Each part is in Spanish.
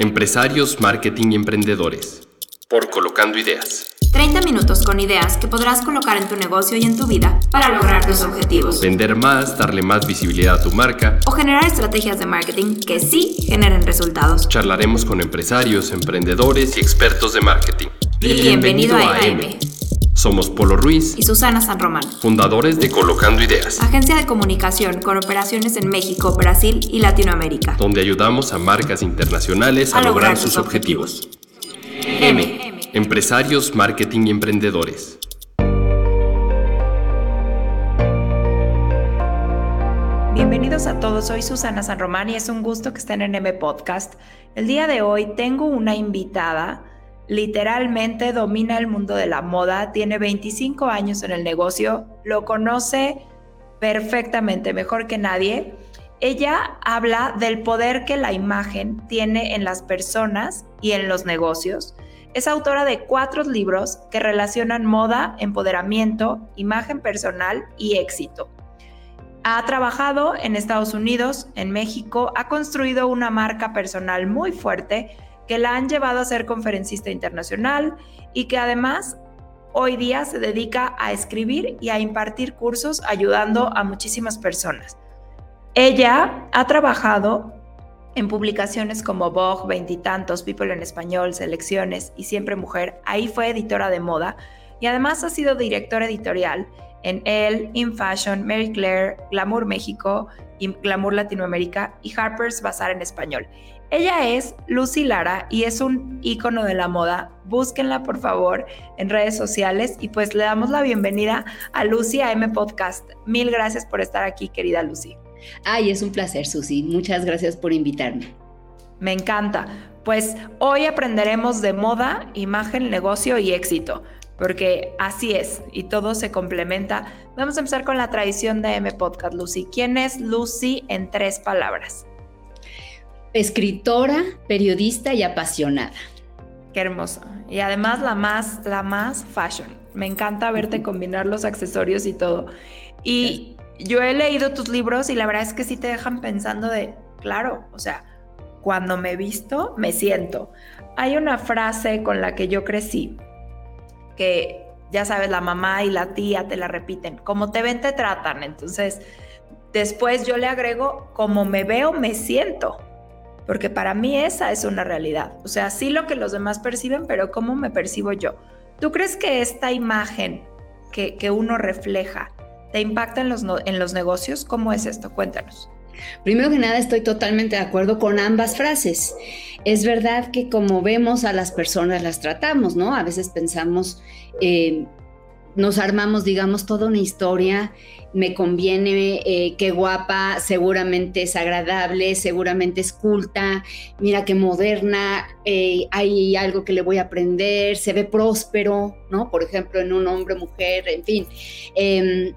Empresarios, marketing y emprendedores. Por Colocando Ideas. 30 minutos con ideas que podrás colocar en tu negocio y en tu vida para lograr tus objetivos. Vender más, darle más visibilidad a tu marca. O generar estrategias de marketing que sí generen resultados. Charlaremos con empresarios, emprendedores y expertos de marketing. Bienvenido, a AM. Somos Polo Ruiz y Susana San Román, fundadores de Colocando Ideas, agencia de comunicación con operaciones en México, Brasil y Latinoamérica, donde ayudamos a marcas internacionales a, lograr, sus objetivos. M. Empresarios, marketing y emprendedores. Bienvenidos a todos, soy Susana San Román y es un gusto que estén en M Podcast. El día de hoy tengo una invitada literalmente domina el mundo de la moda, tiene 25 años en el negocio, lo conoce perfectamente, mejor que nadie. Ella habla del poder que la imagen tiene en las personas y en los negocios. Es autora de cuatro libros que relacionan moda, empoderamiento, imagen personal y éxito. Ha trabajado en Estados Unidos, en México, ha construido una marca personal muy fuerte que la han llevado a ser conferencista internacional y que además hoy día se dedica a escribir y a impartir cursos ayudando a muchísimas personas. Ella ha trabajado en publicaciones como Vogue, Veintitantos, People en Español, Selecciones y Siempre Mujer. Ahí fue editora de moda y además ha sido directora editorial en Elle, In Fashion, Mary Claire, Glamour México, Glamour Latinoamérica y Harper's Bazaar en español. Ella es Lucy Lara y es un ícono de la moda. Búsquenla por favor en redes sociales y pues le damos la bienvenida a Lucy a M Podcast. Mil gracias por estar aquí, querida Lucy. Ay, es un placer, Susi. Muchas gracias por invitarme. Me encanta. Pues hoy aprenderemos de moda, imagen, negocio y éxito, porque así es y todo se complementa. Vamos a empezar con la tradición de M Podcast, Lucy. ¿Quién es Lucy en tres palabras? Escritora, periodista y apasionada. Qué hermoso. Y además la más, la más fashion. Me encanta verte combinar los accesorios y todo. Y yo he leído tus libros y la verdad es que sí te dejan pensando de, claro, o sea, cuando me visto, me siento. Hay una frase con la que yo crecí, que ya sabes, la mamá y la tía te la repiten, como te ven, te tratan. Entonces, después yo le agrego, como me veo, me siento porque para mí esa es una realidad. O sea, sí lo que los demás perciben, pero cómo me percibo yo. ¿Tú crees que esta imagen que, que uno refleja te impacta en los, en los negocios? ¿Cómo es esto? Cuéntanos. Primero que nada, estoy totalmente de acuerdo con ambas frases. Es verdad que como vemos a las personas las tratamos, ¿no? A veces pensamos, nos armamos, digamos, toda una historia me conviene, eh, qué guapa, seguramente es agradable, seguramente es culta, mira qué moderna, eh, hay algo que le voy a aprender, se ve próspero, ¿no? Por ejemplo, en un hombre, mujer, en fin. Em,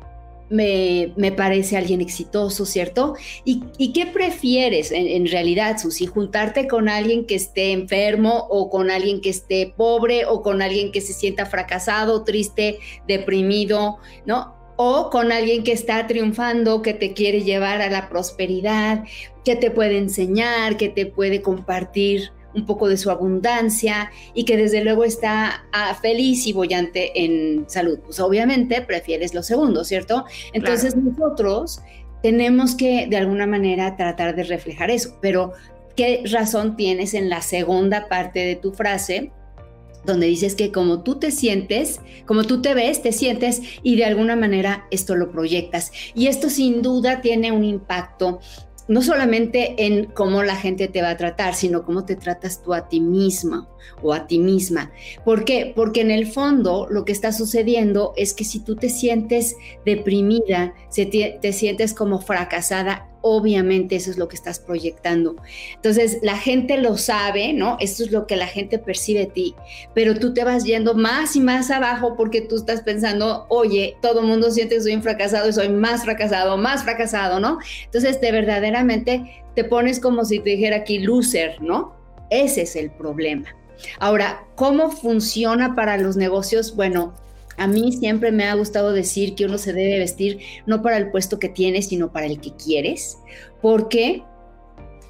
me, parece alguien exitoso, ¿cierto? ¿Y, qué prefieres en, en, realidad, Susi? ¿Juntarte con alguien que esté enfermo o con alguien que esté pobre o con alguien que se sienta fracasado, triste, deprimido, ¿no? o con alguien que está triunfando, que te quiere llevar a la prosperidad, que te puede enseñar, que te puede compartir un poco de su abundancia y que desde luego está ah, feliz y bollante en salud. Pues obviamente prefieres lo segundo, ¿cierto? Entonces nosotros tenemos que de alguna manera tratar de reflejar eso, pero ¿qué razón tienes en la segunda parte de tu frase? donde dices que como tú te sientes, como tú te ves, te sientes y de alguna manera esto lo proyectas. Y esto sin duda tiene un impacto no solamente en cómo la gente te va a tratar, sino cómo te tratas tú a ti misma o a ti misma. ¿Por qué? Porque en el fondo lo que está sucediendo es que si tú te sientes deprimida, te, te sientes como fracasada, obviamente eso es lo que estás proyectando. Entonces, la gente lo sabe, ¿no? Esto es lo que la gente percibe de ti, pero tú te vas yendo más y más abajo porque tú estás pensando, oye, todo el mundo siente que soy un fracasado y soy más fracasado, más fracasado, ¿no? Entonces, te verdaderamente te pones como si te dijera aquí loser, ¿no? Ese es el problema. Ahora, ¿cómo funciona para los negocios? Bueno, a mí siempre me ha gustado decir que uno se debe vestir no para el puesto que tienes, sino para el que quieres, porque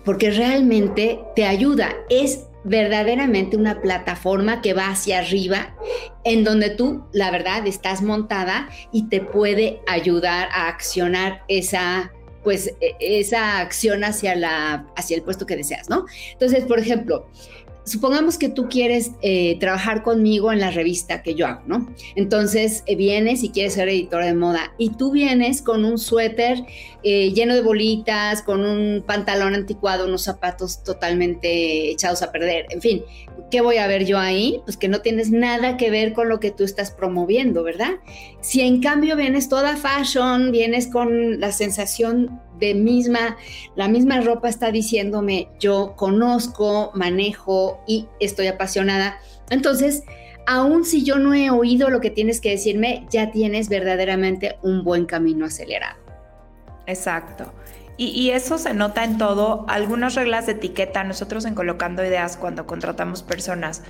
porque realmente te ayuda. Es verdaderamente una plataforma que va hacia arriba, en donde tú, la verdad, estás montada y te puede ayudar a accionar esa pues e, esa acción hacia la hacia el puesto que deseas, ¿no? Entonces, por ejemplo, supongamos que tú quieres eh, trabajar conmigo en la revista que yo hago, ¿no? Entonces eh, vienes y quieres ser editora de moda y tú vienes con un suéter eh, lleno de bolitas, con un pantalón anticuado, unos zapatos totalmente echados a perder, en fin, ¿qué voy a ver yo ahí? Pues que no tienes nada que ver con lo que tú estás promoviendo, ¿verdad? Si en cambio vienes toda fashion, vienes con la sensación de misma, la misma ropa está diciéndome, yo conozco, manejo y estoy apasionada. Entonces, aun si yo no he oído lo que tienes que decirme, ya tienes verdaderamente un buen camino acelerado. Exacto. Y, eso se nota en todo. Algunas reglas de etiqueta, nosotros en Colocando Ideas, cuando contratamos personas,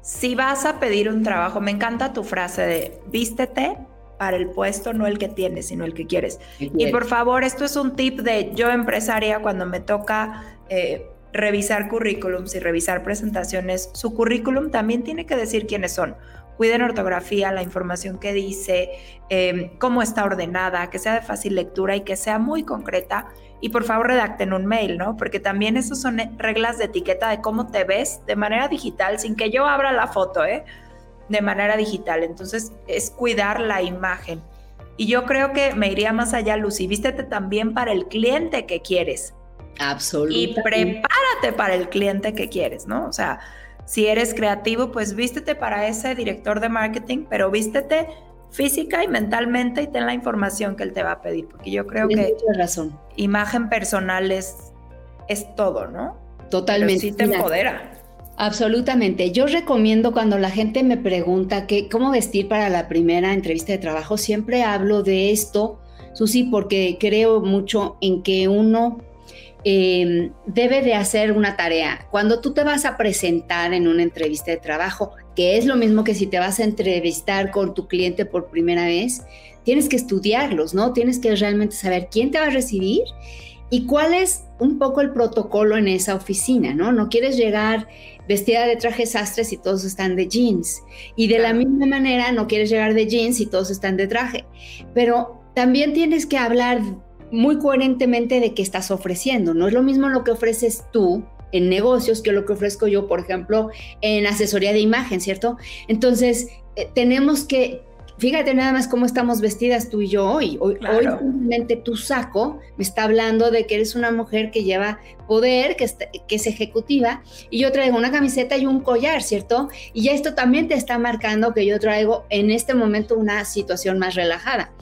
si vas a pedir un trabajo, me encanta tu frase de vístete para el puesto, no el que tienes, sino el que quieres. Y por favor, esto es un tip de yo empresaria cuando me toca eh, revisar currículums y revisar presentaciones, su currículum también tiene que decir quiénes son. Cuiden ortografía, la información que dice, em, cómo está ordenada, que sea de fácil lectura y que sea muy concreta. Y por favor redacten un mail, ¿no? Porque también esas son reglas de etiqueta de cómo te ves de manera digital, sin que yo abra la foto, ¿eh? De manera digital. Entonces es cuidar la imagen. Y yo creo que me iría más allá, Lucy. Vístete también para el cliente que quieres. Absolutamente. Y prepárate para el cliente que quieres, ¿no? O sea, si eres creativo, pues vístete para ese director de marketing, pero vístete física y mentalmente y ten la información que él te va a pedir, porque yo creo que razón. imagen personal es, es todo, ¿no? Totalmente. sí te empodera. Absolutamente. Yo recomiendo cuando la gente me pregunta que, cómo vestir para la primera entrevista de trabajo, siempre hablo de esto, Susi, porque creo mucho en que uno em, debe de hacer una tarea. Cuando tú te vas a presentar en una entrevista de trabajo, que es lo mismo que si te vas a entrevistar con tu cliente por primera vez, tienes que estudiarlos, ¿no? Tienes que realmente saber quién te va a recibir y cuál es un poco el protocolo en esa oficina, ¿no? No quieres llegar vestida de trajes sastres y todos están de jeans. Y de la misma manera no quieres llegar de jeans y todos están de traje. Pero también tienes que hablar muy coherentemente de qué estás ofreciendo. No es lo mismo lo que ofreces tú en negocios que lo que ofrezco yo, por ejemplo, en asesoría de imagen, ¿cierto? Entonces, eh, tenemos que Fíjate nada más cómo estamos vestidas tú y yo hoy. Hoy, simplemente tu saco me está hablando de que eres una mujer que lleva poder, que, que es ejecutiva, y yo traigo una camiseta y un collar, ¿cierto? Y ya esto también te está marcando que yo traigo en este momento una situación más relajada.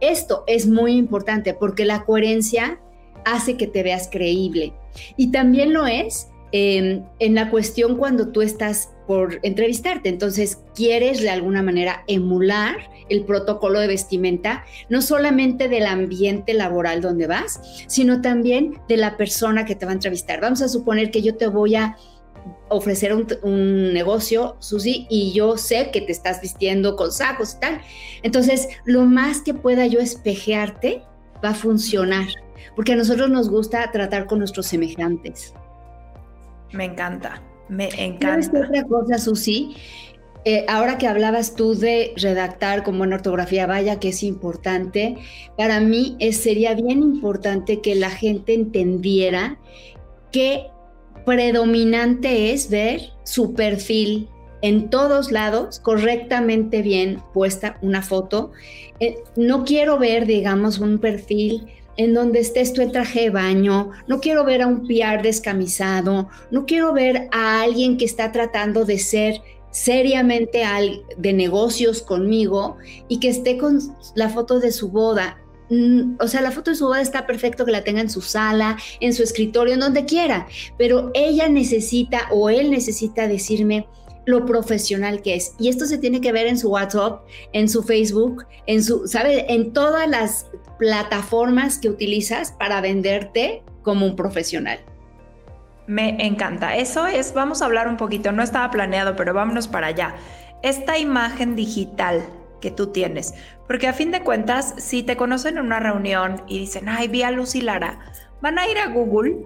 Esto es muy importante porque la coherencia hace que te veas creíble. Y también lo es em, en la cuestión cuando tú estás por entrevistarte. Entonces, quieres de alguna manera emular el protocolo de vestimenta, no solamente del ambiente laboral donde vas, sino también de la persona que te va a entrevistar. Vamos a suponer que yo te voy a ofrecer un, negocio, Susi, y yo sé que te estás vistiendo con sacos y tal. Entonces, lo más que pueda yo espejearte va a funcionar, porque a nosotros nos gusta tratar con nuestros semejantes. Me encanta. Me encanta. otra cosa, Susi? Eh, ahora que hablabas tú de redactar con buena ortografía, vaya que es importante, para mí sería bien importante que la gente entendiera que predominante es ver su perfil en todos lados, correctamente bien puesta una foto. Eh, no quiero ver, digamos, un perfil en donde estés tú traje de baño, no quiero ver a un PR descamisado, no quiero ver a alguien que está tratando de ser seriamente de negocios conmigo y que esté con la foto de su boda. Mm, o sea, la foto de su boda está perfecto que la tenga en su sala, en su escritorio, en donde quiera, pero ella necesita o él necesita decirme, lo profesional que es. Y esto se tiene que ver en su WhatsApp, en su Facebook, en su, ¿sabe? En todas las plataformas que utilizas para venderte como un profesional. Me encanta. Eso es, vamos a hablar un poquito, no estaba planeado, pero vámonos para allá. Esta imagen digital que tú tienes, porque a fin de cuentas, si te conocen en una reunión y dicen, ay, vi a Lucy Lara, van a ir a Google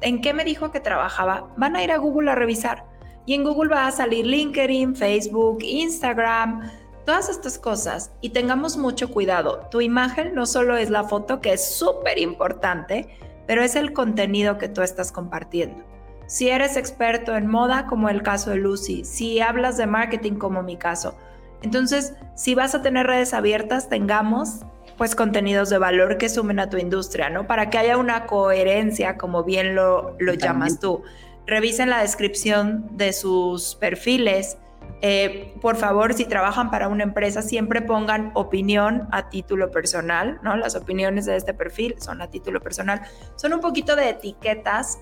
en qué me dijo que trabajaba, van a ir a Google a revisar. Y en Google va a salir LinkedIn, Facebook, Instagram, todas estas cosas. Y tengamos mucho cuidado. Tu imagen no solo es la foto, que es súper importante, pero es el contenido que tú estás compartiendo. Si eres experto en moda, como el caso de Lucy, si hablas de marketing, como mi caso, entonces, si vas a tener redes abiertas, tengamos pues contenidos de valor que sumen a tu industria, ¿no? Para que haya una coherencia, como bien lo, lo llamas tú. Revisen la descripción de sus perfiles. Eh, por favor, si trabajan para una empresa, siempre pongan opinión a título personal, ¿no? Las opiniones de este perfil son a título personal. Son un poquito de etiquetas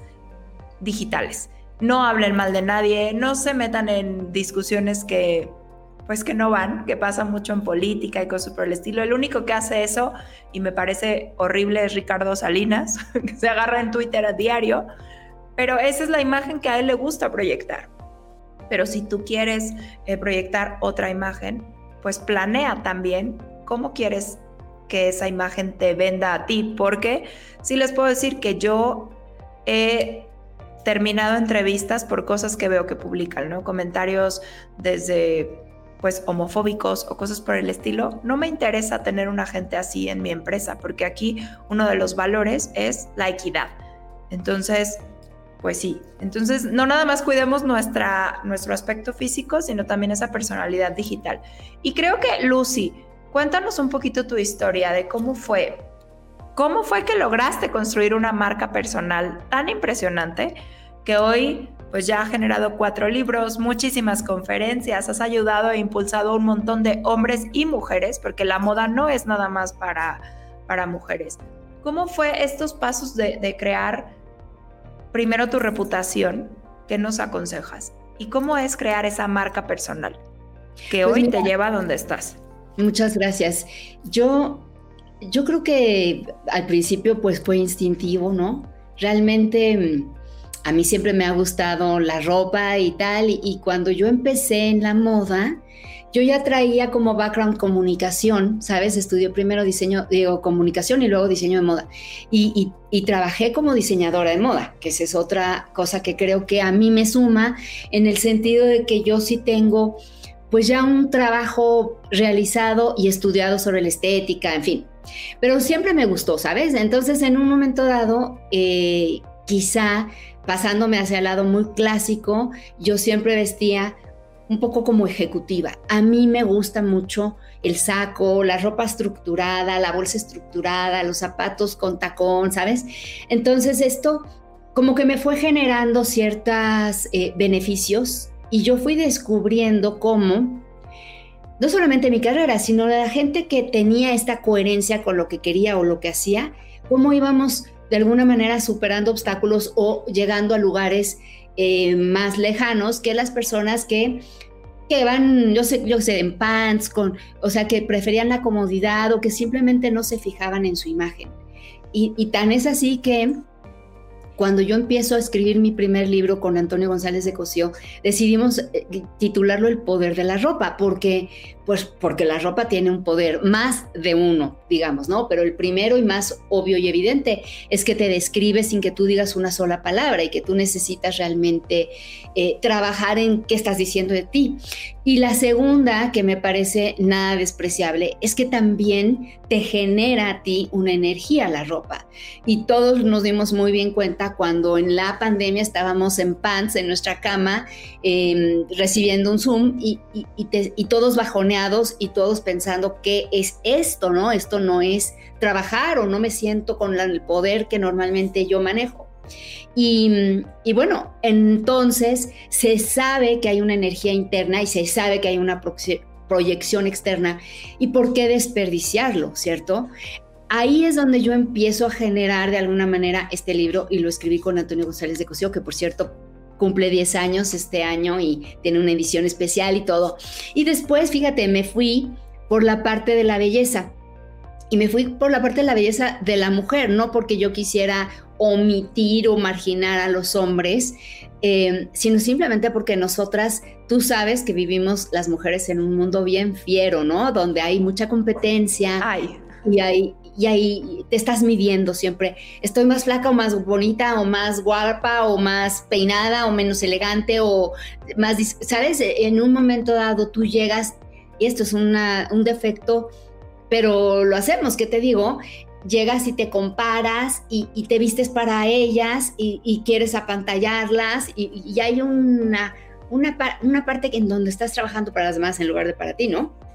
digitales. No hablen mal de nadie, no se metan en discusiones que pues que no van, que pasa mucho en política y cosas por el estilo. El único que hace eso, y me parece horrible, es Ricardo Salinas, que se agarra en Twitter a diario, pero esa es la imagen que a él le gusta proyectar. Pero si tú quieres eh, proyectar otra imagen, pues planea también cómo quieres que esa imagen te venda a ti, porque sí les puedo decir que yo he terminado entrevistas por cosas que veo que publican, ¿no? Comentarios desde pues homofóbicos o cosas por el estilo, no me interesa tener una gente así en mi empresa, porque aquí uno de los valores es la equidad. Entonces, pues sí, entonces no nada más cuidemos nuestra, nuestro aspecto físico, sino también esa personalidad digital. Y creo que Lucy, cuéntanos un poquito tu historia de cómo fue, cómo fue que lograste construir una marca personal tan impresionante que hoy pues ya ha generado cuatro libros, muchísimas conferencias, has ayudado e impulsado a un montón de hombres y mujeres, porque la moda no es nada más para, para mujeres. ¿Cómo fue estos pasos de, crear primero tu reputación? ¿Qué nos aconsejas? ¿Y cómo es crear esa marca personal que pues hoy te lleva a donde estás? Muchas gracias. Yo, yo creo que al principio pues fue instintivo, ¿no? Realmente mm, a mí siempre me ha gustado la ropa y tal, y, cuando yo empecé en la moda, yo ya traía como background comunicación, ¿sabes? Estudié primero diseño, digo, comunicación y luego diseño de moda. Y, trabajé como diseñadora de moda, que esa es otra cosa que creo que a mí me suma en el sentido de que yo sí tengo pues ya un trabajo realizado y estudiado sobre la estética, en fin. Pero siempre me gustó, ¿sabes? Entonces en un momento dado, eh, quizá pasándome hacia el lado muy clásico, yo siempre vestía un poco como ejecutiva. A mí me gusta mucho el saco, la ropa estructurada, la bolsa estructurada, los zapatos con tacón, ¿sabes? Entonces esto como que me fue generando ciertos eh, beneficios y yo fui descubriendo cómo, no solamente mi carrera, sino la gente que tenía esta coherencia con lo que quería o lo que hacía, cómo íbamos de alguna manera superando obstáculos o llegando a lugares eh, más lejanos que las personas que, que van, yo sé, yo sé, en pants, con, o sea, que preferían la comodidad o que simplemente no se fijaban en su imagen. Y, y tan es así que cuando yo empiezo a escribir mi primer libro con Antonio González de Cosío, decidimos eh, titularlo El poder de la ropa, porque pues porque la ropa tiene un poder más de uno, digamos, ¿no? Pero el primero y más obvio y evidente es que te describe sin que tú digas una sola palabra y que tú necesitas realmente eh, trabajar en qué estás diciendo de ti. Y la segunda, que me parece nada despreciable, es que también te genera a ti una energía la ropa. Y todos nos dimos muy bien cuenta cuando en la pandemia estábamos en pants en nuestra cama em, recibiendo un Zoom y, y todos bajoneados y todos pensando qué es esto, ¿no? Esto no es trabajar o no me siento con el poder que normalmente yo manejo. Y, y, bueno, entonces se sabe que hay una energía interna y se sabe que hay una proyección externa. ¿Y por qué desperdiciarlo, cierto? Ahí es donde yo empiezo a generar de alguna manera este libro y lo escribí con Antonio González de Cosío, que por cierto cumple 10 años este año y tiene una edición especial y todo. Y después, fíjate, me fui por la parte de la belleza. Y me fui por la parte de la belleza de la mujer, no porque yo quisiera omitir o marginar a los hombres, eh, sino simplemente porque nosotras, tú sabes que vivimos las mujeres en un mundo bien fiero, ¿no? Donde hay mucha competencia y hay y ahí te estás midiendo siempre. Estoy más flaca o más bonita o más guapa o más peinada o menos elegante o más, ¿sabes? En un momento dado tú llegas y esto es un defecto, pero lo hacemos, ¿qué te digo? Llegas y te comparas y, te vistes para ellas y, quieres apantallarlas y, y hay una, una, una parte en donde estás trabajando para las demás en lugar de para ti, ¿no?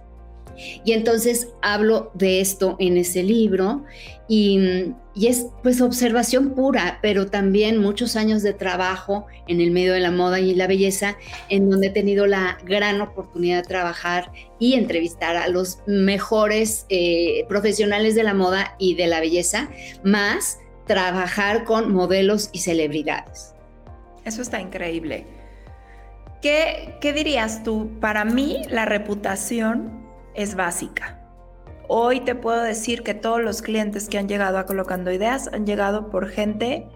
Y entonces hablo de esto en ese libro y, es pues observación pura, pero también muchos años de trabajo en el medio de la moda y la belleza, en donde he tenido la gran oportunidad de trabajar y entrevistar a los mejores eh, profesionales de la moda y de la belleza, más trabajar con modelos y celebridades. Eso está increíble. ¿Qué, ¿Qué, dirías tú? Para mí, la reputación es básica. Hoy te puedo decir que todos los clientes que han llegado a Colocando Ideas han llegado por gente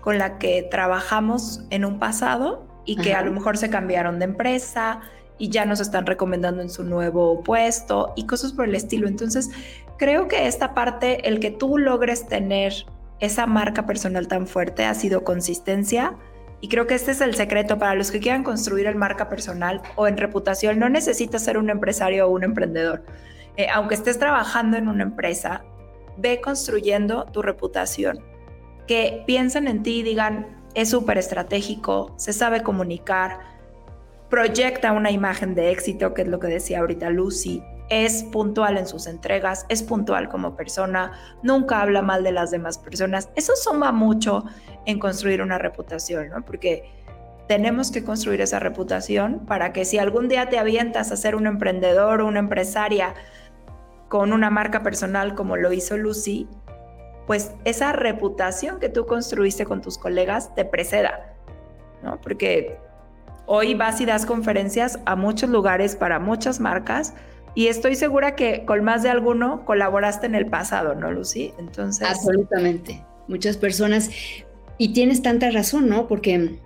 con la que trabajamos en un pasado y que a lo mejor se cambiaron de empresa y ya nos están recomendando en su nuevo puesto y cosas por el estilo. Entonces, creo que esta parte, el que tú logres tener esa marca personal tan fuerte ha sido consistencia y creo que este es el secreto para los que quieran construir el marca personal o en reputación. No necesitas ser un empresario o un emprendedor. Eh, aunque estés trabajando en una empresa, ve construyendo tu reputación. Que piensen en ti y digan, es súper estratégico, se sabe comunicar, proyecta una imagen de éxito, que es lo que decía ahorita Lucy, es puntual en sus entregas, es puntual como persona, nunca habla mal de las demás personas. Eso suma mucho en construir una reputación, ¿no? Porque tenemos que construir esa reputación para que si algún día te avientas a ser un emprendedor o una empresaria con una marca personal como lo hizo Lucy, pues esa reputación que tú construiste con tus colegas te preceda, ¿no? Porque hoy vas y das conferencias a muchos lugares para muchas marcas, y estoy segura que con más de alguno colaboraste en el pasado, ¿no, Lucy? Entonces. Absolutamente. Muchas personas. Y tienes tanta razón, ¿no? Porque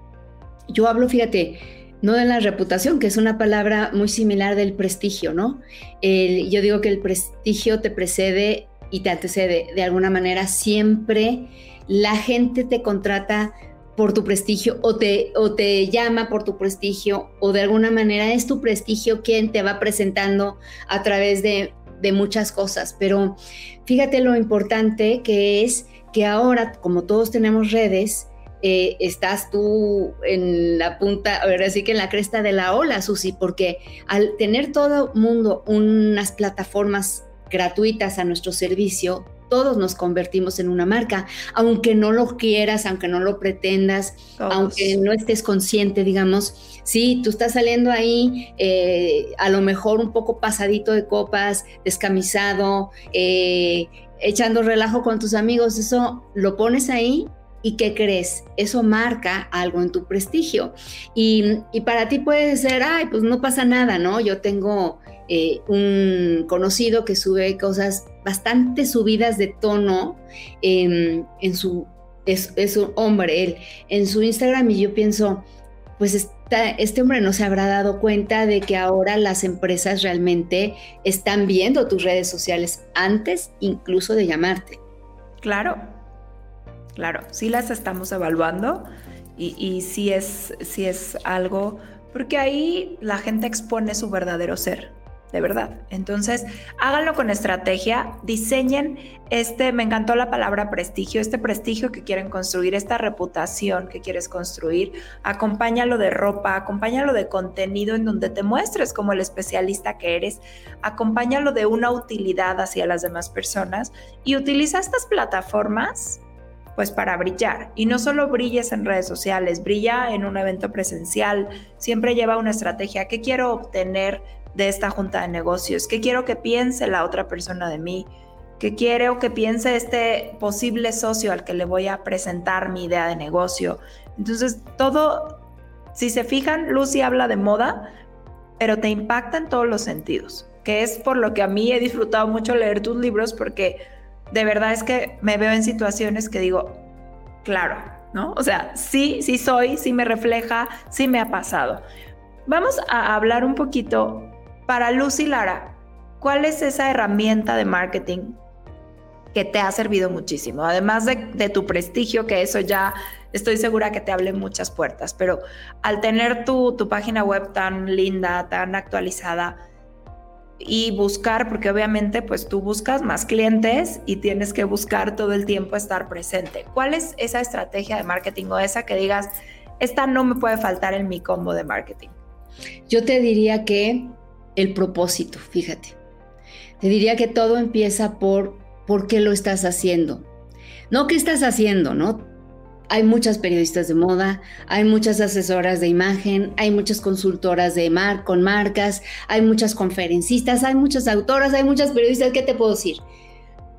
yo hablo, fíjate, no de la reputación, que es una palabra muy similar del prestigio, ¿no? yo digo que el prestigio te precede y te antecede. De alguna manera, siempre la gente te contrata por tu prestigio o te, o te llama por tu prestigio o de alguna manera es tu prestigio quien te va presentando a través de, muchas cosas. Pero fíjate lo importante que es que ahora, como todos tenemos redes, eh, estás tú en la punta, ahora sí que en la cresta de la ola, Susi, porque al tener todo mundo unas plataformas gratuitas a nuestro servicio, todos nos convertimos en una marca, aunque no lo quieras, aunque no lo pretendas, aunque no estés consciente, digamos, sí, tú estás saliendo ahí eh, a lo mejor un poco pasadito de copas, descamisado, eh, echando relajo con tus amigos, eso lo pones ahí ¿Y qué crees? Eso marca algo en tu prestigio. Y, y, para ti puede ser, ay, pues no pasa nada, ¿no? Yo tengo eh, un conocido que sube cosas bastante subidas de tono en su, es, un hombre, él, en su Instagram y yo pienso, pues este hombre no se habrá dado cuenta de que ahora las empresas realmente están viendo tus redes sociales antes incluso de llamarte. Claro, claro, sí las estamos evaluando y, y sí, es, sí es algo, porque ahí la gente expone su verdadero ser de verdad. Entonces, háganlo con estrategia, diseñen este, me encantó la palabra prestigio, este prestigio que quieren construir, esta reputación que quieres construir, acompáñalo de ropa, acompáñalo de contenido en donde te muestres como el especialista que eres, acompáñalo de una utilidad hacia las demás personas y utiliza estas plataformas pues para brillar. Y no solo brilles en redes sociales, brilla en un evento presencial, siempre lleva una estrategia. ¿Qué quiero obtener de esta junta de negocios? ¿Qué quiero que piense la otra persona de mí? ¿Qué quiero que piense este posible socio al que le voy a presentar mi idea de negocio? Entonces, todo, si se fijan, Lucy habla de moda, pero te impacta en todos los sentidos, que es por lo que a mí he disfrutado mucho leer tus libros, porque de verdad es que me veo en situaciones que digo, claro, ¿no? O sea, sí, sí soy, sí me refleja, sí me ha pasado. Vamos a hablar un poquito para Lucy Lara, ¿cuál es esa herramienta de marketing que te ha servido muchísimo, además de, tu prestigio, que eso ya estoy segura que te abre muchas puertas, pero al tener tu, tu página web tan linda, tan actualizada, y buscar, porque obviamente pues tú buscas más clientes y tienes que buscar todo el tiempo estar presente. ¿Cuál es esa estrategia de marketing o esa que digas, esta no me puede faltar en mi combo de marketing? Yo te diría que el propósito, fíjate. Te diría que todo empieza por por qué lo estás haciendo. No qué estás haciendo, ¿no? Hay muchas periodistas de moda, hay muchas asesoras de imagen, hay muchas consultoras de mar con marcas, hay muchas conferencistas, hay muchas autoras, hay muchas periodistas, ¿qué te puedo decir?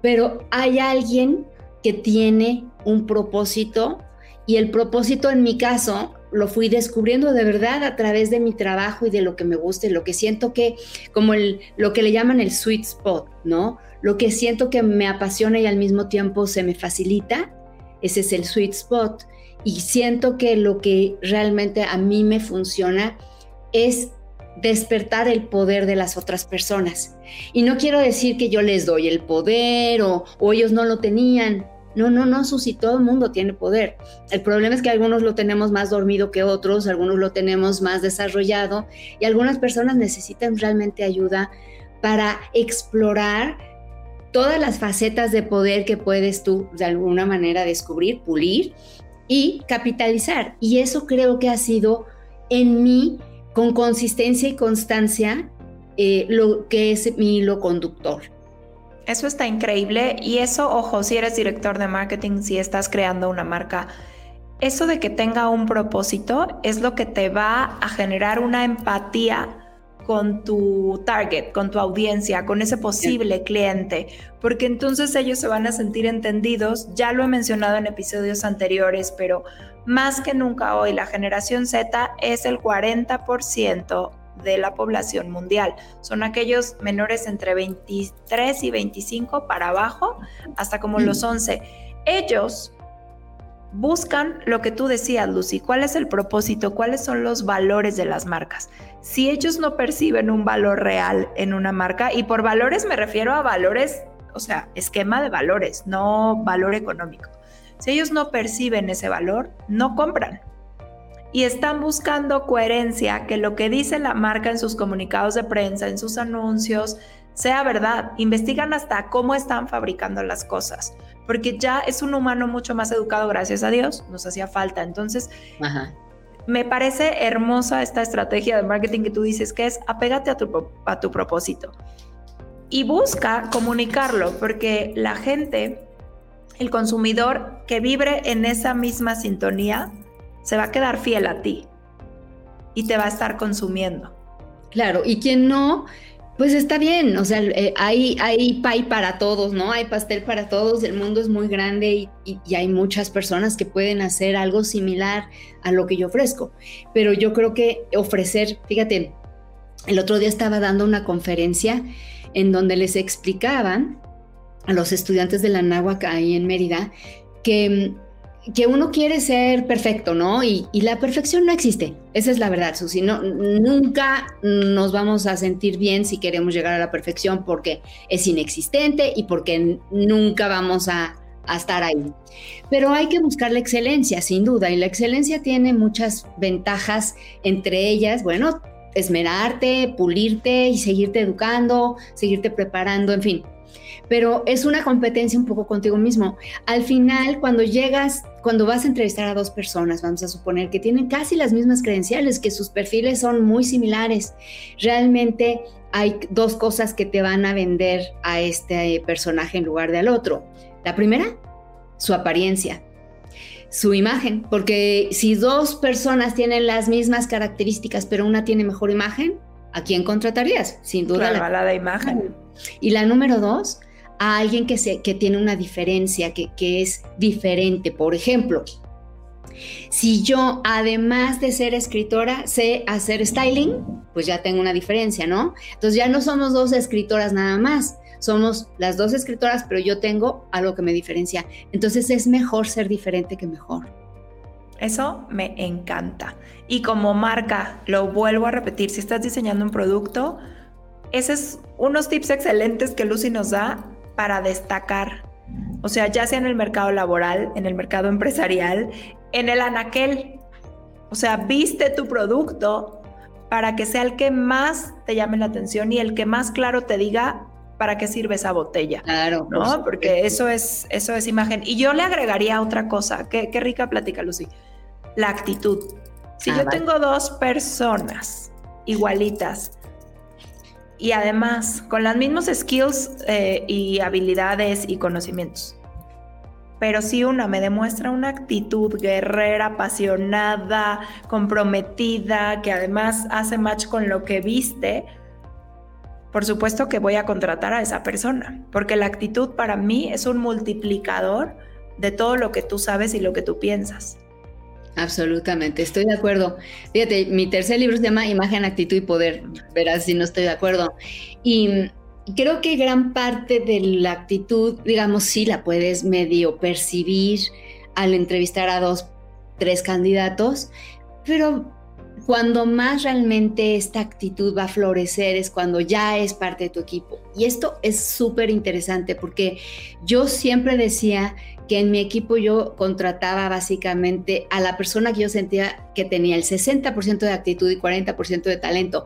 Pero hay alguien que tiene un propósito y el propósito en mi caso lo fui descubriendo de verdad a través de mi trabajo y de lo que me gusta y lo que siento que, como el, lo que le llaman el sweet spot, ¿no? Lo que siento que me apasiona y al mismo tiempo se me facilita ese es el sweet spot. Y siento que lo que realmente a mí me funciona es despertar el poder de las otras personas. Y no quiero decir que yo les doy el poder o, ellos no lo tenían. No, no, no, Susi, todo el mundo tiene poder. El problema es que algunos lo tenemos más dormido que otros, algunos lo tenemos más desarrollado y algunas personas necesitan realmente ayuda para explorar todas las facetas de poder que puedes tú de alguna manera descubrir, pulir y capitalizar. Y eso creo que ha sido en mí, con consistencia y constancia, eh, lo que es mi hilo conductor. Eso está increíble. Y eso, ojo, si eres director de marketing, si estás creando una marca, eso de que tenga un propósito es lo que te va a generar una empatía con tu target, con tu audiencia, con ese posible cliente, porque entonces ellos se van a sentir entendidos. Ya lo he mencionado en episodios anteriores, pero más que nunca hoy la generación Z es el 40% de la población mundial. Son aquellos menores entre 23 y 25 para abajo, hasta como los 11. Ellos buscan lo que tú decías, Lucy, cuál es el propósito, cuáles son los valores de las marcas. Si ellos no perciben un valor real en una marca, y por valores me refiero a valores, o sea, esquema de valores, no valor económico. Si ellos no perciben ese valor, no compran. Y están buscando coherencia, que lo que dice la marca en sus comunicados de prensa, en sus anuncios, sea verdad. Investigan hasta cómo están fabricando las cosas porque ya es un humano mucho más educado, gracias a Dios, nos hacía falta. Entonces, me parece hermosa esta estrategia de marketing que tú dices, que es apégate a tu, a tu propósito y busca comunicarlo, porque la gente, el consumidor que vibre en esa misma sintonía, se va a quedar fiel a ti y te va a estar consumiendo. Claro, y quien no, pues está bien, o sea, eh, hay, hay pay para todos, ¿no? Hay pastel para todos, el mundo es muy grande y, y, hay muchas personas que pueden hacer algo similar a lo que yo ofrezco. Pero yo creo que ofrecer, fíjate, el otro día estaba dando una conferencia en donde les explicaban a los estudiantes de la náhuac ahí en Mérida que que uno quiere ser perfecto, ¿no? Y, la perfección no existe. Esa es la verdad, Susi. No, nunca nos vamos a sentir bien si queremos llegar a la perfección porque es inexistente y porque nunca vamos a, a estar ahí. Pero hay que buscar la excelencia, sin duda. Y la excelencia tiene muchas ventajas, entre ellas, bueno, esmerarte, pulirte y seguirte educando, seguirte preparando, en fin pero es una competencia un poco contigo mismo. Al final, cuando llegas, cuando vas a entrevistar a dos personas, vamos a suponer que tienen casi las mismas credenciales, que sus perfiles son muy similares, realmente hay dos cosas que te van a vender a este personaje en lugar de al otro. La primera, su apariencia su imagen, porque si dos personas tienen las mismas características, pero una tiene mejor imagen, ¿a quién contratarías? Sin duda la, la de imagen. Y la número dos, a alguien que, se, que tiene una diferencia, que, que es diferente. Por ejemplo, si yo, además de ser escritora, sé hacer styling, pues ya tengo una diferencia, ¿no? Entonces ya no somos dos escritoras nada más, somos las dos escritoras, pero yo tengo algo que me diferencia. Entonces es mejor ser diferente que mejor. Eso me encanta. Y como marca, lo vuelvo a repetir, si estás diseñando un producto, esos es unos tips excelentes que Lucy nos da para destacar O sea, ya sea en el mercado laboral, en el mercado empresarial, en el anaquel. O sea, viste tu producto para que sea el que más te llame la atención y el que más claro te diga para qué sirve esa botella. Claro. ¿No? Porque eso es, eso es imagen. Y yo le agregaría otra cosa. Qué, qué rica plática, Lucy. La actitud. Si ah, yo tengo dos personas igualitas y además con las mismos skills eh, y habilidades y conocimientos, pero si una me demuestra una actitud guerrera, apasionada, comprometida, que además hace match con lo que viste, por supuesto que voy a contratar a esa persona, porque la actitud para mí es un multiplicador de todo lo que tú sabes y lo que tú piensas. Absolutamente, estoy de acuerdo. Fíjate, mi tercer libro se llama Imagen, Actitud y Poder. Verás si no estoy de acuerdo. Y creo que gran parte de la actitud, digamos, sí la puedes medio percibir al entrevistar a dos, tres candidatos, pero cuando más realmente esta actitud va a florecer es cuando ya es parte de tu equipo. Y esto es súper interesante porque yo siempre decía que en mi equipo yo contrataba básicamente a la persona que yo sentía que tenía el 60% de actitud y 40% de talento.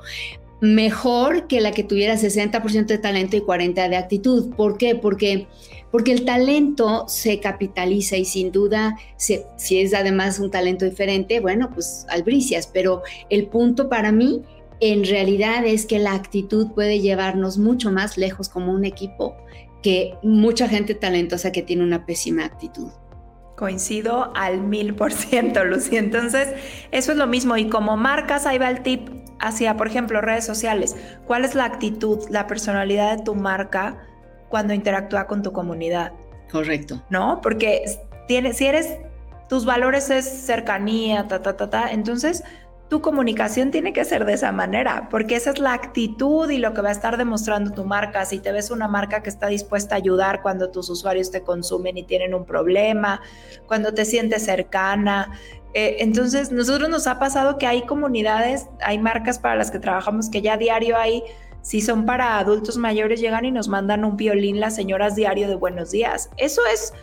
Mejor que la que tuviera 60% de talento y 40% de actitud. ¿Por qué? Porque, porque el talento se capitaliza y sin duda, si es además un talento diferente, bueno, pues albricias. Pero el punto para mí en realidad es que la actitud puede llevarnos mucho más lejos como un equipo que mucha gente talentosa que tiene una pésima actitud. Coincido al mil por ciento, Lucy. Entonces, eso es lo mismo. Y como marcas, ahí va el tip hacia, por ejemplo, redes sociales. ¿Cuál es la actitud, la personalidad de tu marca cuando interactúa con tu comunidad? Correcto. ¿No? Porque tiene, si eres, tus valores es cercanía, ta, ta, ta, ta, entonces tu comunicación tiene que ser de esa manera, porque esa es la actitud y lo que va a estar demostrando tu marca. Si te ves una marca que está dispuesta a ayudar cuando tus usuarios te consumen y tienen un problema, cuando te sientes cercana. Eh, entonces, nosotros nos ha pasado que hay comunidades, hay marcas para las que trabajamos que ya diario hay, si son para adultos mayores, llegan y nos mandan un violín las señoras diario de buenos días. Eso es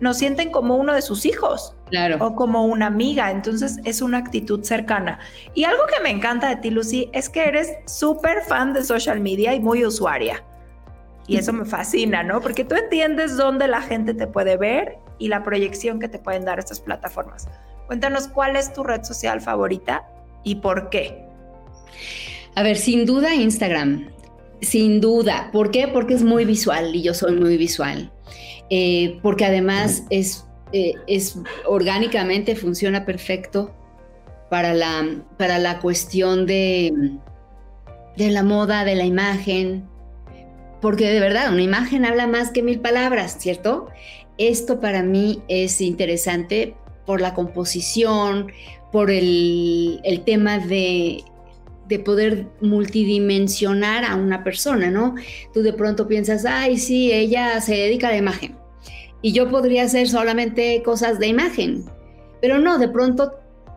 nos sienten como uno de sus hijos. Claro. O como una amiga. Entonces es una actitud cercana. Y algo que me encanta de ti, Lucy, es que eres súper fan de social media y muy usuaria. Y eso me fascina, ¿no? Porque tú entiendes dónde la gente te puede ver y la proyección que te pueden dar estas plataformas. Cuéntanos cuál es tu red social favorita y por qué. A ver, sin duda Instagram. Sin duda. ¿Por qué? Porque es muy visual y yo soy muy visual. Eh, porque además es, eh, es orgánicamente funciona perfecto para la, para la cuestión de, de la moda, de la imagen, porque de verdad una imagen habla más que mil palabras, ¿cierto? Esto para mí es interesante por la composición, por el, el tema de, de, poder multidimensionar a una persona, ¿no? Tú de pronto piensas, ay, sí, ella se dedica a la imagen y yo podría hacer solamente cosas de imagen, pero no, de pronto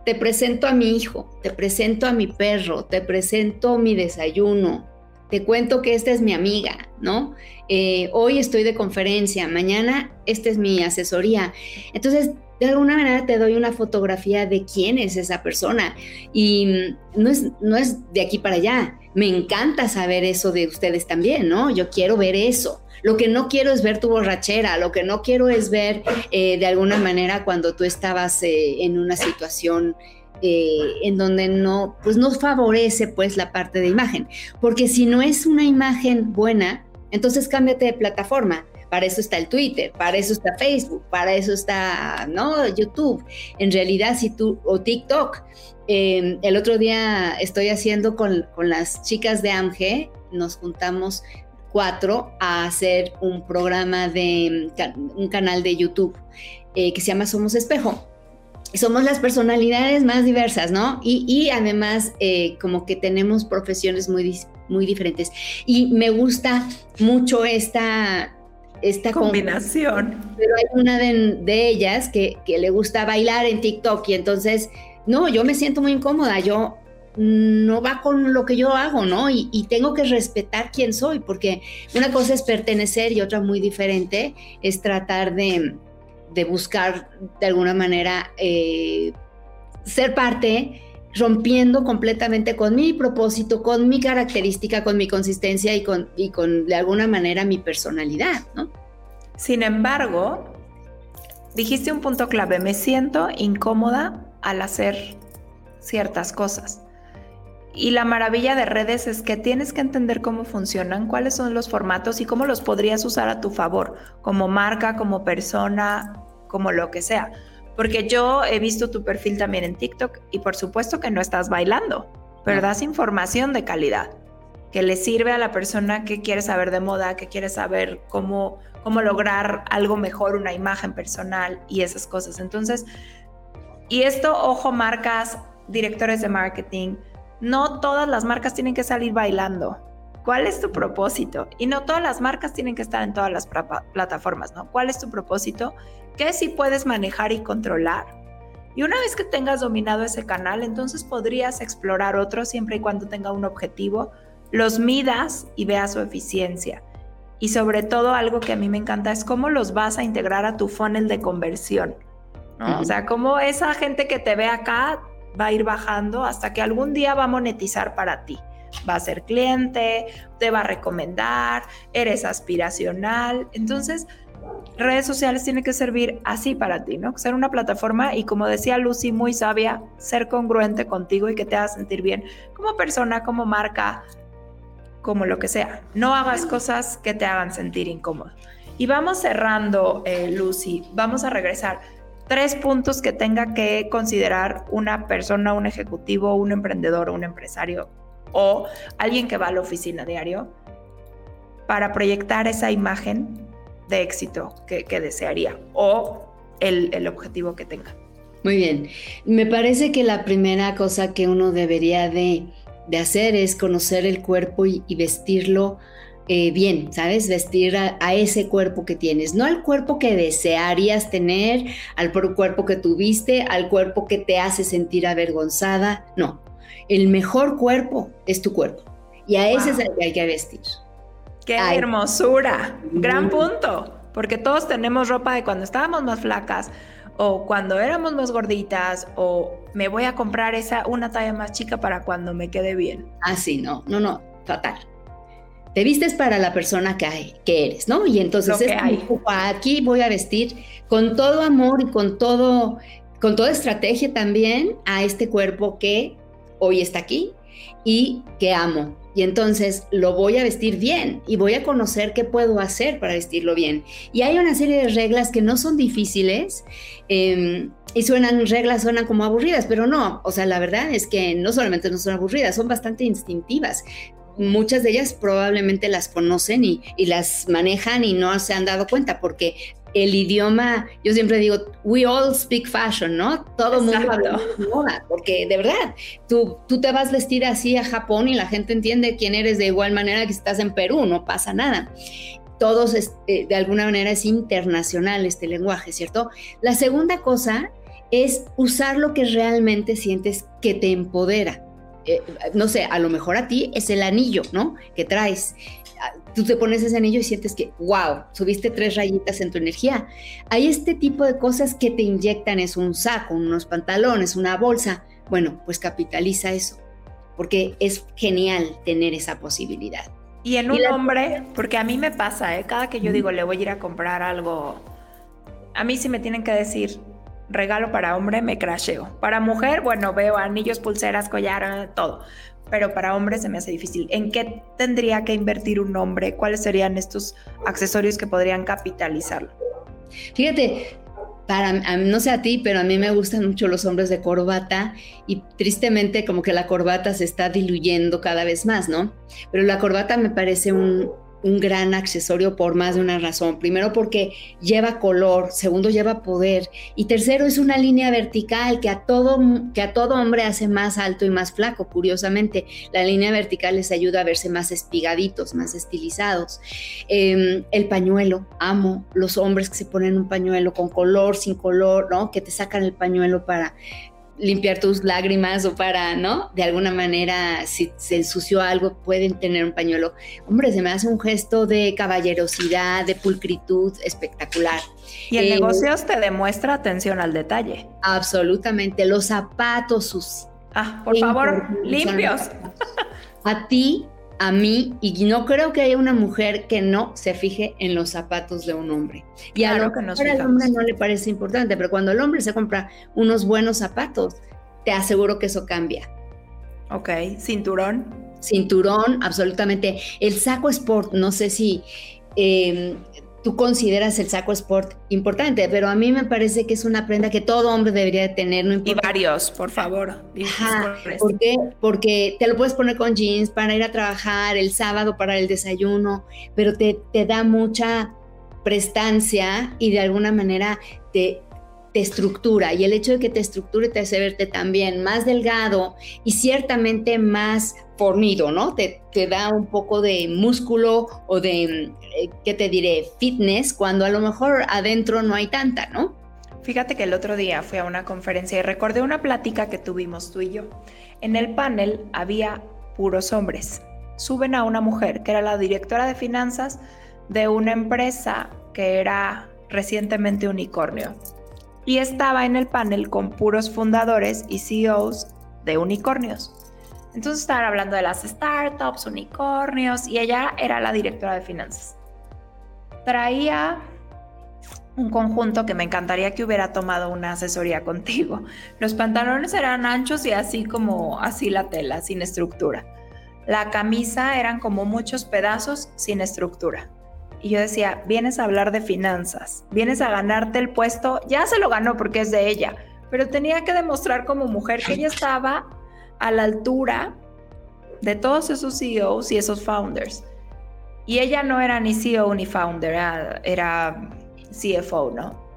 te presento a mi hijo, te presento a mi perro, te presento mi desayuno, te cuento que esta es mi amiga, ¿no? Eh, hoy estoy de conferencia, mañana esta es mi asesoría. Entonces, de alguna manera te doy una fotografía de quién es esa persona y no es, no es de aquí para allá. Me encanta saber eso de ustedes también, ¿no? Yo quiero ver eso. Lo que no quiero es ver tu borrachera, lo que no quiero es ver eh, de alguna manera cuando tú estabas eh, en una situación eh, en donde no, pues no favorece pues la parte de imagen. Porque si no es una imagen buena, entonces cámbiate de plataforma. Para eso está el Twitter, para eso está Facebook, para eso está, ¿no? YouTube. En realidad, si tú, o TikTok. Em, el otro día estoy haciendo con, con las chicas de AMGE, nos juntamos cuatro a hacer un programa de un canal de YouTube eh, que se llama Somos Espejo. Somos las personalidades más diversas, ¿no? Y, además eh, como que tenemos profesiones muy, muy diferentes. Y me gusta mucho esta, esta combinación. Pero hay una de, ellas que, que, le gusta bailar en TikTok y entonces, no, yo me siento muy incómoda. Yo no va con lo que yo hago, ¿no? Y, tengo que respetar quién soy, porque una cosa es pertenecer y otra muy diferente es tratar de, buscar de alguna manera eh, ser parte rompiendo completamente con mi propósito, con mi característica, con mi consistencia y con, y con de alguna manera mi personalidad, ¿no? Sin embargo, dijiste un punto clave, me siento incómoda al hacer ciertas cosas. Y la maravilla de redes es que tienes que entender cómo funcionan, cuáles son los formatos y cómo los podrías usar a tu favor, como marca, como persona, como lo que sea. Porque yo he visto tu perfil también en TikTok y por supuesto que no estás bailando, pero das información de calidad que le sirve a la persona que quiere saber de moda, que quiere saber cómo, cómo lograr algo mejor, una imagen personal y esas cosas. Entonces, y esto, ojo, marcas, directores de marketing, no todas las marcas tienen que salir bailando. ¿Cuál es tu propósito? Y no todas las marcas tienen que estar en todas las plataformas, ¿no? ¿Cuál es tu propósito? ¿Qué sí puedes manejar y controlar? Y una vez que tengas dominado ese canal, entonces podrías explorar otro siempre y cuando tenga un objetivo, los midas y veas su eficiencia. Y sobre todo algo que a mí me encanta es cómo los vas a integrar a tu funnel de conversión. O sea, cómo esa gente que te ve acá va a ir bajando hasta que algún día va a monetizar para ti. Va a ser cliente, te va a recomendar, eres aspiracional. Entonces, redes sociales tienen que servir así para ti, ¿no? Ser una plataforma y como decía Lucy, muy sabia, ser congruente contigo y que te haga sentir bien como persona, como marca, como lo que sea. No hagas cosas que te hagan sentir incómodo. Y vamos cerrando, eh, Lucy, vamos a regresar tres puntos que tenga que considerar una persona, un ejecutivo, un emprendedor, un empresario o alguien que va a la oficina diario para proyectar esa imagen de éxito que, desearía o el, objetivo que tenga. Muy bien. Me parece que la primera cosa que uno debería de, hacer es conocer el cuerpo y vestirlo eh, bien, ¿sabes? Vestir a, ese cuerpo que tienes, no al cuerpo que desearías tener, al cuerpo que tuviste, al cuerpo que te hace sentir avergonzada, no. El mejor cuerpo es tu cuerpo y a ese es el que hay que vestir. ¡Qué hermosura! Gran punto, porque todos tenemos ropa de cuando estábamos más flacas o cuando éramos más gorditas o me voy a comprar esa una talla más chica para cuando me quede bien. Ah, sí, no, no, no, fatal te vistes para la persona que, hay, que eres, ¿no? Y entonces es aquí voy a vestir con todo amor y con todo, con toda estrategia también a este cuerpo que hoy está aquí y que amo. Y entonces lo voy a vestir bien y voy a conocer qué puedo hacer para vestirlo bien. Y hay una serie de reglas que no son difíciles. Em, y suenan reglas, suenan como aburridas, pero no, o sea, la verdad es que no solamente no son aburridas, son bastante instintivas muchas de ellas probablemente las conocen y, las manejan y no se han dado cuenta porque el idioma, yo siempre digo, we all speak fashion, ¿no? Todo mundo habla moda, porque de verdad, tú, tú te vas vestida así a Japón y la gente entiende quién eres de igual manera que estás en Perú, no pasa nada. Todos, eh, de alguna manera, es internacional este lenguaje, ¿cierto? La segunda cosa es usar lo que realmente sientes que te empodera. Eh, no sé, a lo mejor a ti es el anillo, ¿no? Que traes. Tú te pones ese anillo y sientes que, wow, subiste tres rayitas en tu energía. Hay este tipo de cosas que te inyectan, es un saco, unos pantalones, una bolsa. Bueno, pues capitaliza eso, porque es genial tener esa posibilidad. Y en un hombre, porque a mí me pasa, ¿eh? cada que yo digo le voy a ir a comprar algo, a mí sí me tienen que decir, regalo para hombre me crasheo. Para mujer, bueno, veo anillos, pulseras, collar, todo. Pero para hombre se me hace difícil. ¿En qué tendría que invertir un hombre? ¿Cuáles serían estos accesorios que podrían capitalizarlo? Fíjate, para, no sé a ti, pero a mí me gustan mucho los hombres de corbata y tristemente como que la corbata se está diluyendo cada vez más, ¿no? Pero la corbata me parece un, un gran accesorio por más de una razón. Primero porque lleva color, segundo lleva poder y tercero es una línea vertical que a todo, que a todo hombre hace más alto y más flaco. Curiosamente, la línea vertical les ayuda a verse más espigaditos, más estilizados. Em, el pañuelo, amo los hombres que se ponen un pañuelo con color, sin color, ¿no? Que te sacan el pañuelo para limpiar tus lágrimas o para, ¿no? De alguna manera, si se ensució algo, pueden tener un pañuelo. Hombre, se me hace un gesto de caballerosidad, de pulcritud espectacular. Y el eh, negocio te demuestra atención al detalle. Absolutamente. Los zapatos sus. Ah, por favor, limpios. A ti a mí y no creo que haya una mujer que no se fije en los zapatos de un hombre. Y a lo que al hombre no le parece importante, pero cuando el hombre se compra unos buenos zapatos, te aseguro que eso cambia. Ok, cinturón. Cinturón, absolutamente. El saco sport, no sé si em, tú consideras el saco sport importante, pero a mí me parece que es una prenda que todo hombre debería tener. No y varios, por favor. ¿Por qué? Porque te lo puedes poner con jeans para ir a trabajar, el sábado para el desayuno, pero te, te da mucha prestancia y de alguna manera te, estructura y el hecho de que te estructure te hace verte también más delgado y ciertamente más fornido, ¿no? Te, te da un poco de músculo o de, eh, ¿qué te diré? Fitness, cuando a lo mejor adentro no hay tanta, ¿no? Fíjate que el otro día fui a una conferencia y recordé una plática que tuvimos tú y yo. En el panel había puros hombres. Suben a una mujer que era la directora de finanzas de una empresa que era recientemente unicornio y estaba en el panel con puros fundadores y CEOs de unicornios. Entonces estaban hablando de las startups, unicornios, y ella era la directora de finanzas. Traía un conjunto que me encantaría que hubiera tomado una asesoría contigo. Los pantalones eran anchos y así como así la tela, sin estructura. La camisa eran como muchos pedazos sin estructura. Y yo decía, vienes a hablar de finanzas, vienes a ganarte el puesto, ya se lo ganó porque es de ella, pero tenía que demostrar como mujer que ella estaba a la altura de todos esos CEOs y esos founders. Y ella no era ni CEO ni founder, era, CFO, ¿no?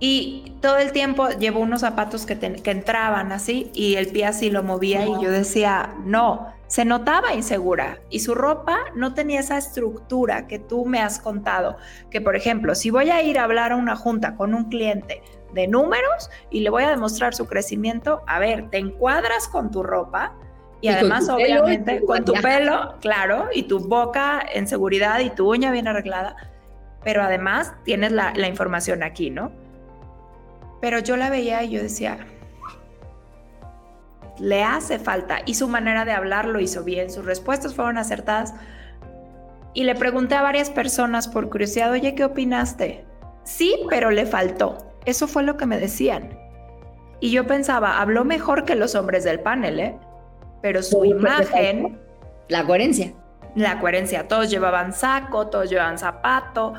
Y todo el tiempo llevó unos zapatos que, que entraban así y el pie así lo movía y yo decía, no, se notaba insegura y su ropa no tenía esa estructura que tú me has contado. Que por ejemplo, si voy a ir a hablar a una junta con un cliente de números y le voy a demostrar su crecimiento, a ver, te encuadras con tu ropa y, además obviamente con tu pelo, claro, y tu boca en seguridad y tu uña bien arreglada, pero además tienes la, la información aquí, ¿no? Pero yo la veía y yo decía, le hace falta y su manera de hablar lo hizo bien, sus respuestas fueron acertadas. Y le pregunté a varias personas por curiosidad, oye, ¿qué opinaste? Sí, pero le faltó. Eso fue lo que me decían. Y yo pensaba, habló mejor que los hombres del panel, ¿eh? Pero su imagen... La coherencia. La coherencia. Todos llevaban saco, todos llevaban zapato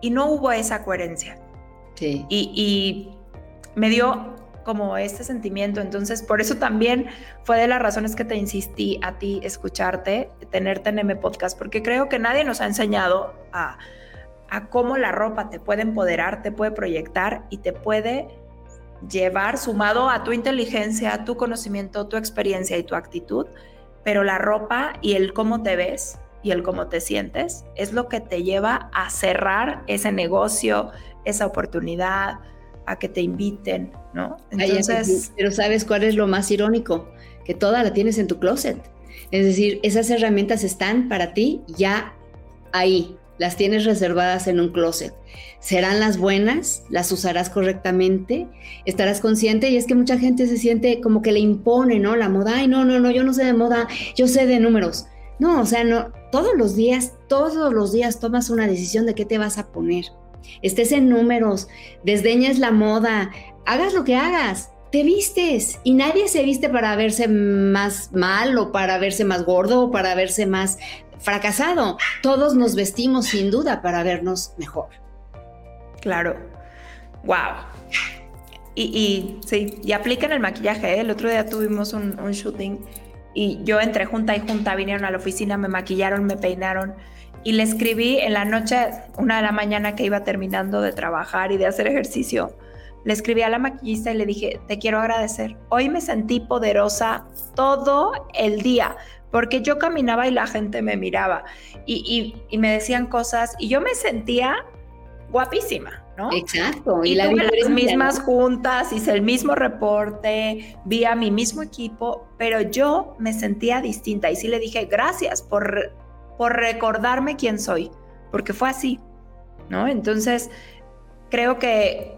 y no hubo esa coherencia. Sí. Y, y me dio como este sentimiento. Entonces, por eso también fue de las razones que te insistí a ti escucharte, tenerte en M Podcast, porque creo que nadie nos ha enseñado a, cómo la ropa te puede empoderar, te puede proyectar y te puede llevar sumado a tu inteligencia, tu conocimiento, tu experiencia y tu actitud, pero la ropa y el cómo te ves y el cómo te sientes es lo que te lleva a cerrar ese negocio, esa oportunidad, a que te inviten, ¿no? Entonces... Pero ¿sabes cuál es lo más irónico? Que toda la tienes en tu closet. Es decir, esas herramientas están para ti ya ahí, las tienes reservadas en un closet. ¿Serán las buenas? ¿Las usarás correctamente? ¿Estarás consciente? Y es que mucha gente se siente como que le impone, ¿no? La moda, ay, no, no, no, yo no sé de moda, yo sé de números. No, o sea, no, todos los días, todos los días tomas una decisión de qué te vas a poner estés en números, desdeñes la moda, hagas lo que hagas, te vistes y nadie se viste para verse más mal o para verse más gordo o para verse más fracasado. Todos nos vestimos sin duda para vernos mejor. Claro. Wow. Y, sí, y aplican el maquillaje. ¿eh? El otro día tuvimos un, un shooting y yo entre junta y junta vinieron a la oficina, me maquillaron, me peinaron y le escribí en la noche, una de la mañana que iba terminando de trabajar y de hacer ejercicio, le escribí a la maquillista y le dije, te quiero agradecer. Hoy me sentí poderosa todo el día, porque yo caminaba y la gente me miraba y, me decían cosas y yo me sentía, guapísima, ¿no? Exacto. Y, tuve las mismas juntas, hice el mismo reporte, vi a mi mismo equipo, pero yo me sentía distinta y sí le dije gracias por, por recordarme quién soy, porque fue así, ¿no? Entonces, creo que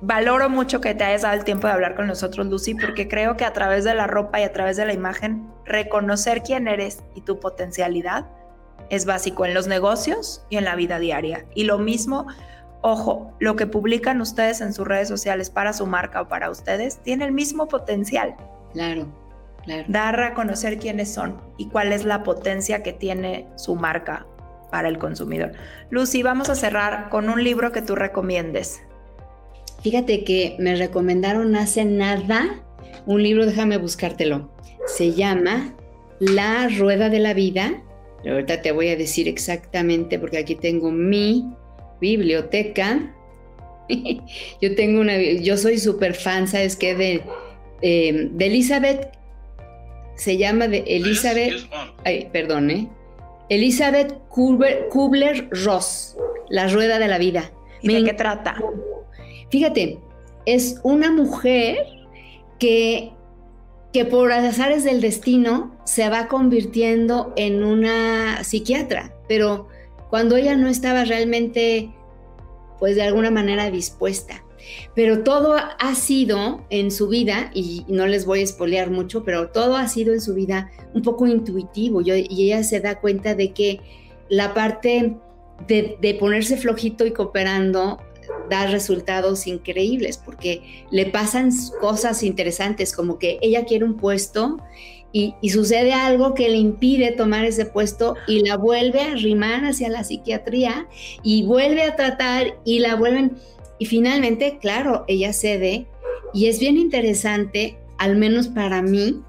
valoro mucho que te hayas dado el tiempo de hablar con nosotros, Lucy, porque creo que a través de la ropa y a través de la imagen, reconocer quién eres y tu potencialidad es básico en los negocios y en la vida diaria. Y lo mismo, ojo, lo que publican ustedes en sus redes sociales para su marca o para ustedes tiene el mismo potencial. Claro, claro. Dar a conocer quiénes son y cuál es la potencia que tiene su marca para el consumidor. Lucy, vamos a cerrar con un libro que tú recomiendes. Fíjate que me recomendaron hace nada un libro, déjame buscártelo. Se llama La Rueda de la Vida ahorita te voy a decir exactamente porque aquí tengo mi biblioteca. yo tengo una, yo soy súper fan, ¿sabes qué? De, eh, de Elizabeth, se llama de Elizabeth, ay, perdón, ¿eh? Elizabeth Kubler-Ross, La Rueda de la Vida. ¿De qué trata? Fíjate, es una mujer que que por azares del destino se va convirtiendo en una psiquiatra, pero cuando ella no estaba realmente, pues de alguna manera dispuesta. Pero todo ha sido en su vida, y no les voy a espolear mucho, pero todo ha sido en su vida un poco intuitivo. Y ella se da cuenta de que la parte de, ponerse flojito y cooperando da resultados increíbles porque le pasan cosas interesantes como que ella quiere un puesto y, sucede algo que le impide tomar ese puesto y la vuelve a arrimar hacia la psiquiatría y vuelve a tratar y la vuelven y finalmente, claro, ella cede y es bien interesante, al menos para mí,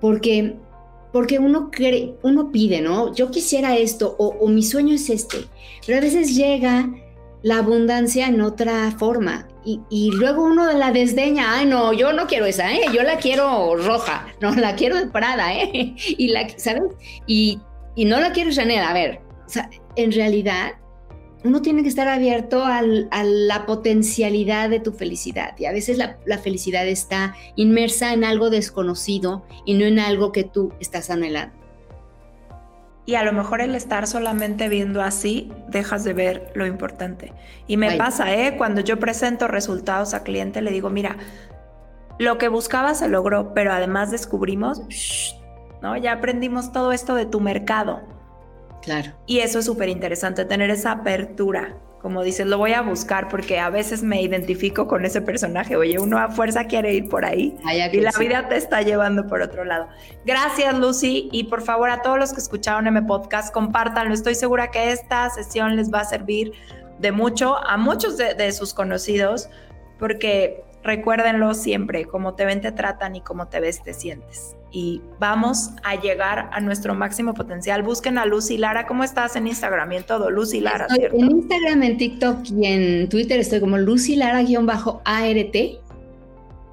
porque porque uno cree, uno pide, ¿no? Yo quisiera esto o, mi sueño es este, pero a veces llega la abundancia en otra forma. Y, luego uno la desdeña, ay no, yo no quiero esa, ¿eh? yo la quiero roja, no, la quiero de Prada, ¿eh? Y la, ¿sabes? Y, no la quiero Chanel, a ver, o sea, en realidad uno tiene que estar abierto a la potencialidad de tu felicidad y a veces la, la felicidad está inmersa en algo desconocido y no en algo que tú estás anhelando. Y a lo mejor el estar solamente viendo así, dejas de ver lo importante. Y me pasa, ¿eh? Cuando yo presento resultados a cliente, le digo, mira, lo que buscaba se logró, pero además descubrimos, ¿no? Ya aprendimos todo esto de tu mercado. Claro. Y eso es súper interesante, tener esa apertura como dices, lo voy a buscar porque a veces me identifico con ese personaje. Oye, uno a fuerza quiere ir por ahí y la vida te está llevando por otro lado. Gracias, Lucy. Y por favor, a todos los que escucharon M Podcast, compártanlo. Estoy segura que esta sesión les va a servir de mucho a muchos de sus conocidos porque recuérdenlo siempre, como te ven te tratan y como te ves te sientes. Y vamos a llegar a nuestro máximo potencial. Busquen a Lucy Lara. ¿Cómo estás en Instagram y en todo? Lucy Lara. En Instagram, en TikTok y en Twitter estoy como Lucy Lara-ART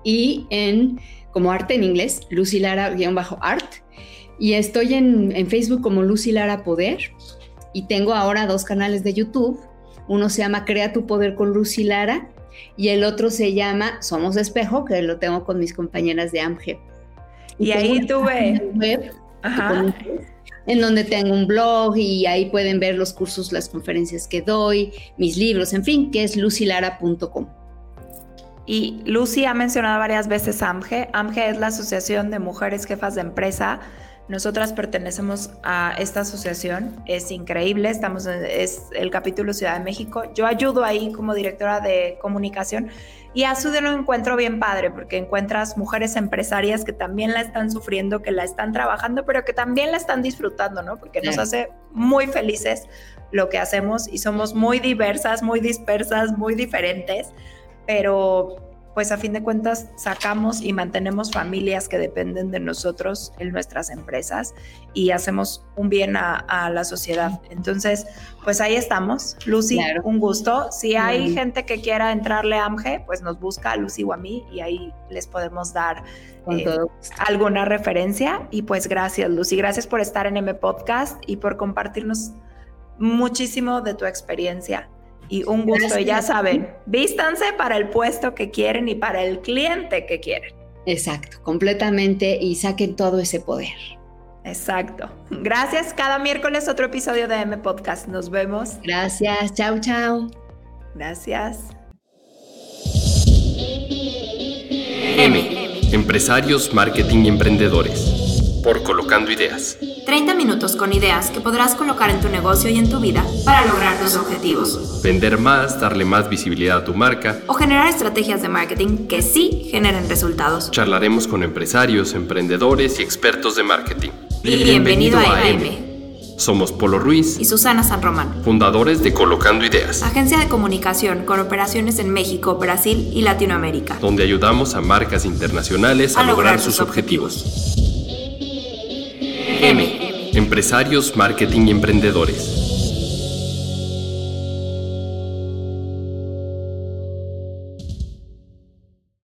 y en como arte en inglés, Lucy Lara-art. Y estoy en, en Facebook como Lucy Lara Poder. Y tengo ahora dos canales de YouTube. Uno se llama Crea tu Poder con Lucy Lara y el otro se llama Somos Espejo, que lo tengo con mis compañeras de AMGE. Y, ahí tuve web en donde tengo un blog y ahí pueden ver los cursos, las conferencias que doy, mis libros, en fin, que es lucilara.com. Y Lucy ha mencionado varias veces AMGE. AMGE es la Asociación de Mujeres Jefas de Empresa nosotras pertenecemos a esta asociación, es increíble, estamos es el capítulo Ciudad de México. Yo ayudo ahí como directora de comunicación y a su de lo encuentro bien padre porque encuentras mujeres empresarias que también la están sufriendo, que la están trabajando, pero que también la están disfrutando, ¿no? Porque nos hace muy felices lo que hacemos y somos muy diversas, muy dispersas, muy diferentes, pero pues a fin de cuentas sacamos y mantenemos familias que dependen de nosotros en nuestras empresas y hacemos un bien a, la sociedad. Entonces, pues ahí estamos. Lucy, un gusto. Si hay gente que quiera entrarle a AMGE, pues nos busca a Lucy o a mí y ahí les podemos dar eh, alguna referencia. Y pues gracias, Lucy. Gracias por estar en M Podcast y por compartirnos muchísimo de tu experiencia y un gusto. ya saben, vístanse para el puesto que quieren y para el cliente que quieren. Exacto, completamente y saquen todo ese poder. Exacto. Gracias. Cada miércoles otro episodio de M Podcast. Nos vemos. Gracias. Chao, chao. Gracias. M. Empresarios, marketing y emprendedores. Por Colocando Ideas. 30 minutos con ideas que podrás colocar en tu negocio y en tu vida para lograr tus objetivos. Vender más, darle más visibilidad a tu marca. O generar estrategias de marketing que sí generen resultados. Charlaremos con empresarios, emprendedores y expertos de marketing. Bienvenido, a M. Somos Polo Ruiz y Susana San Román, fundadores de Colocando Ideas, agencia de comunicación con operaciones en México, Brasil y Latinoamérica, donde ayudamos a marcas internacionales a, lograr, sus objetivos. objetivos. M. Empresarios, marketing y emprendedores.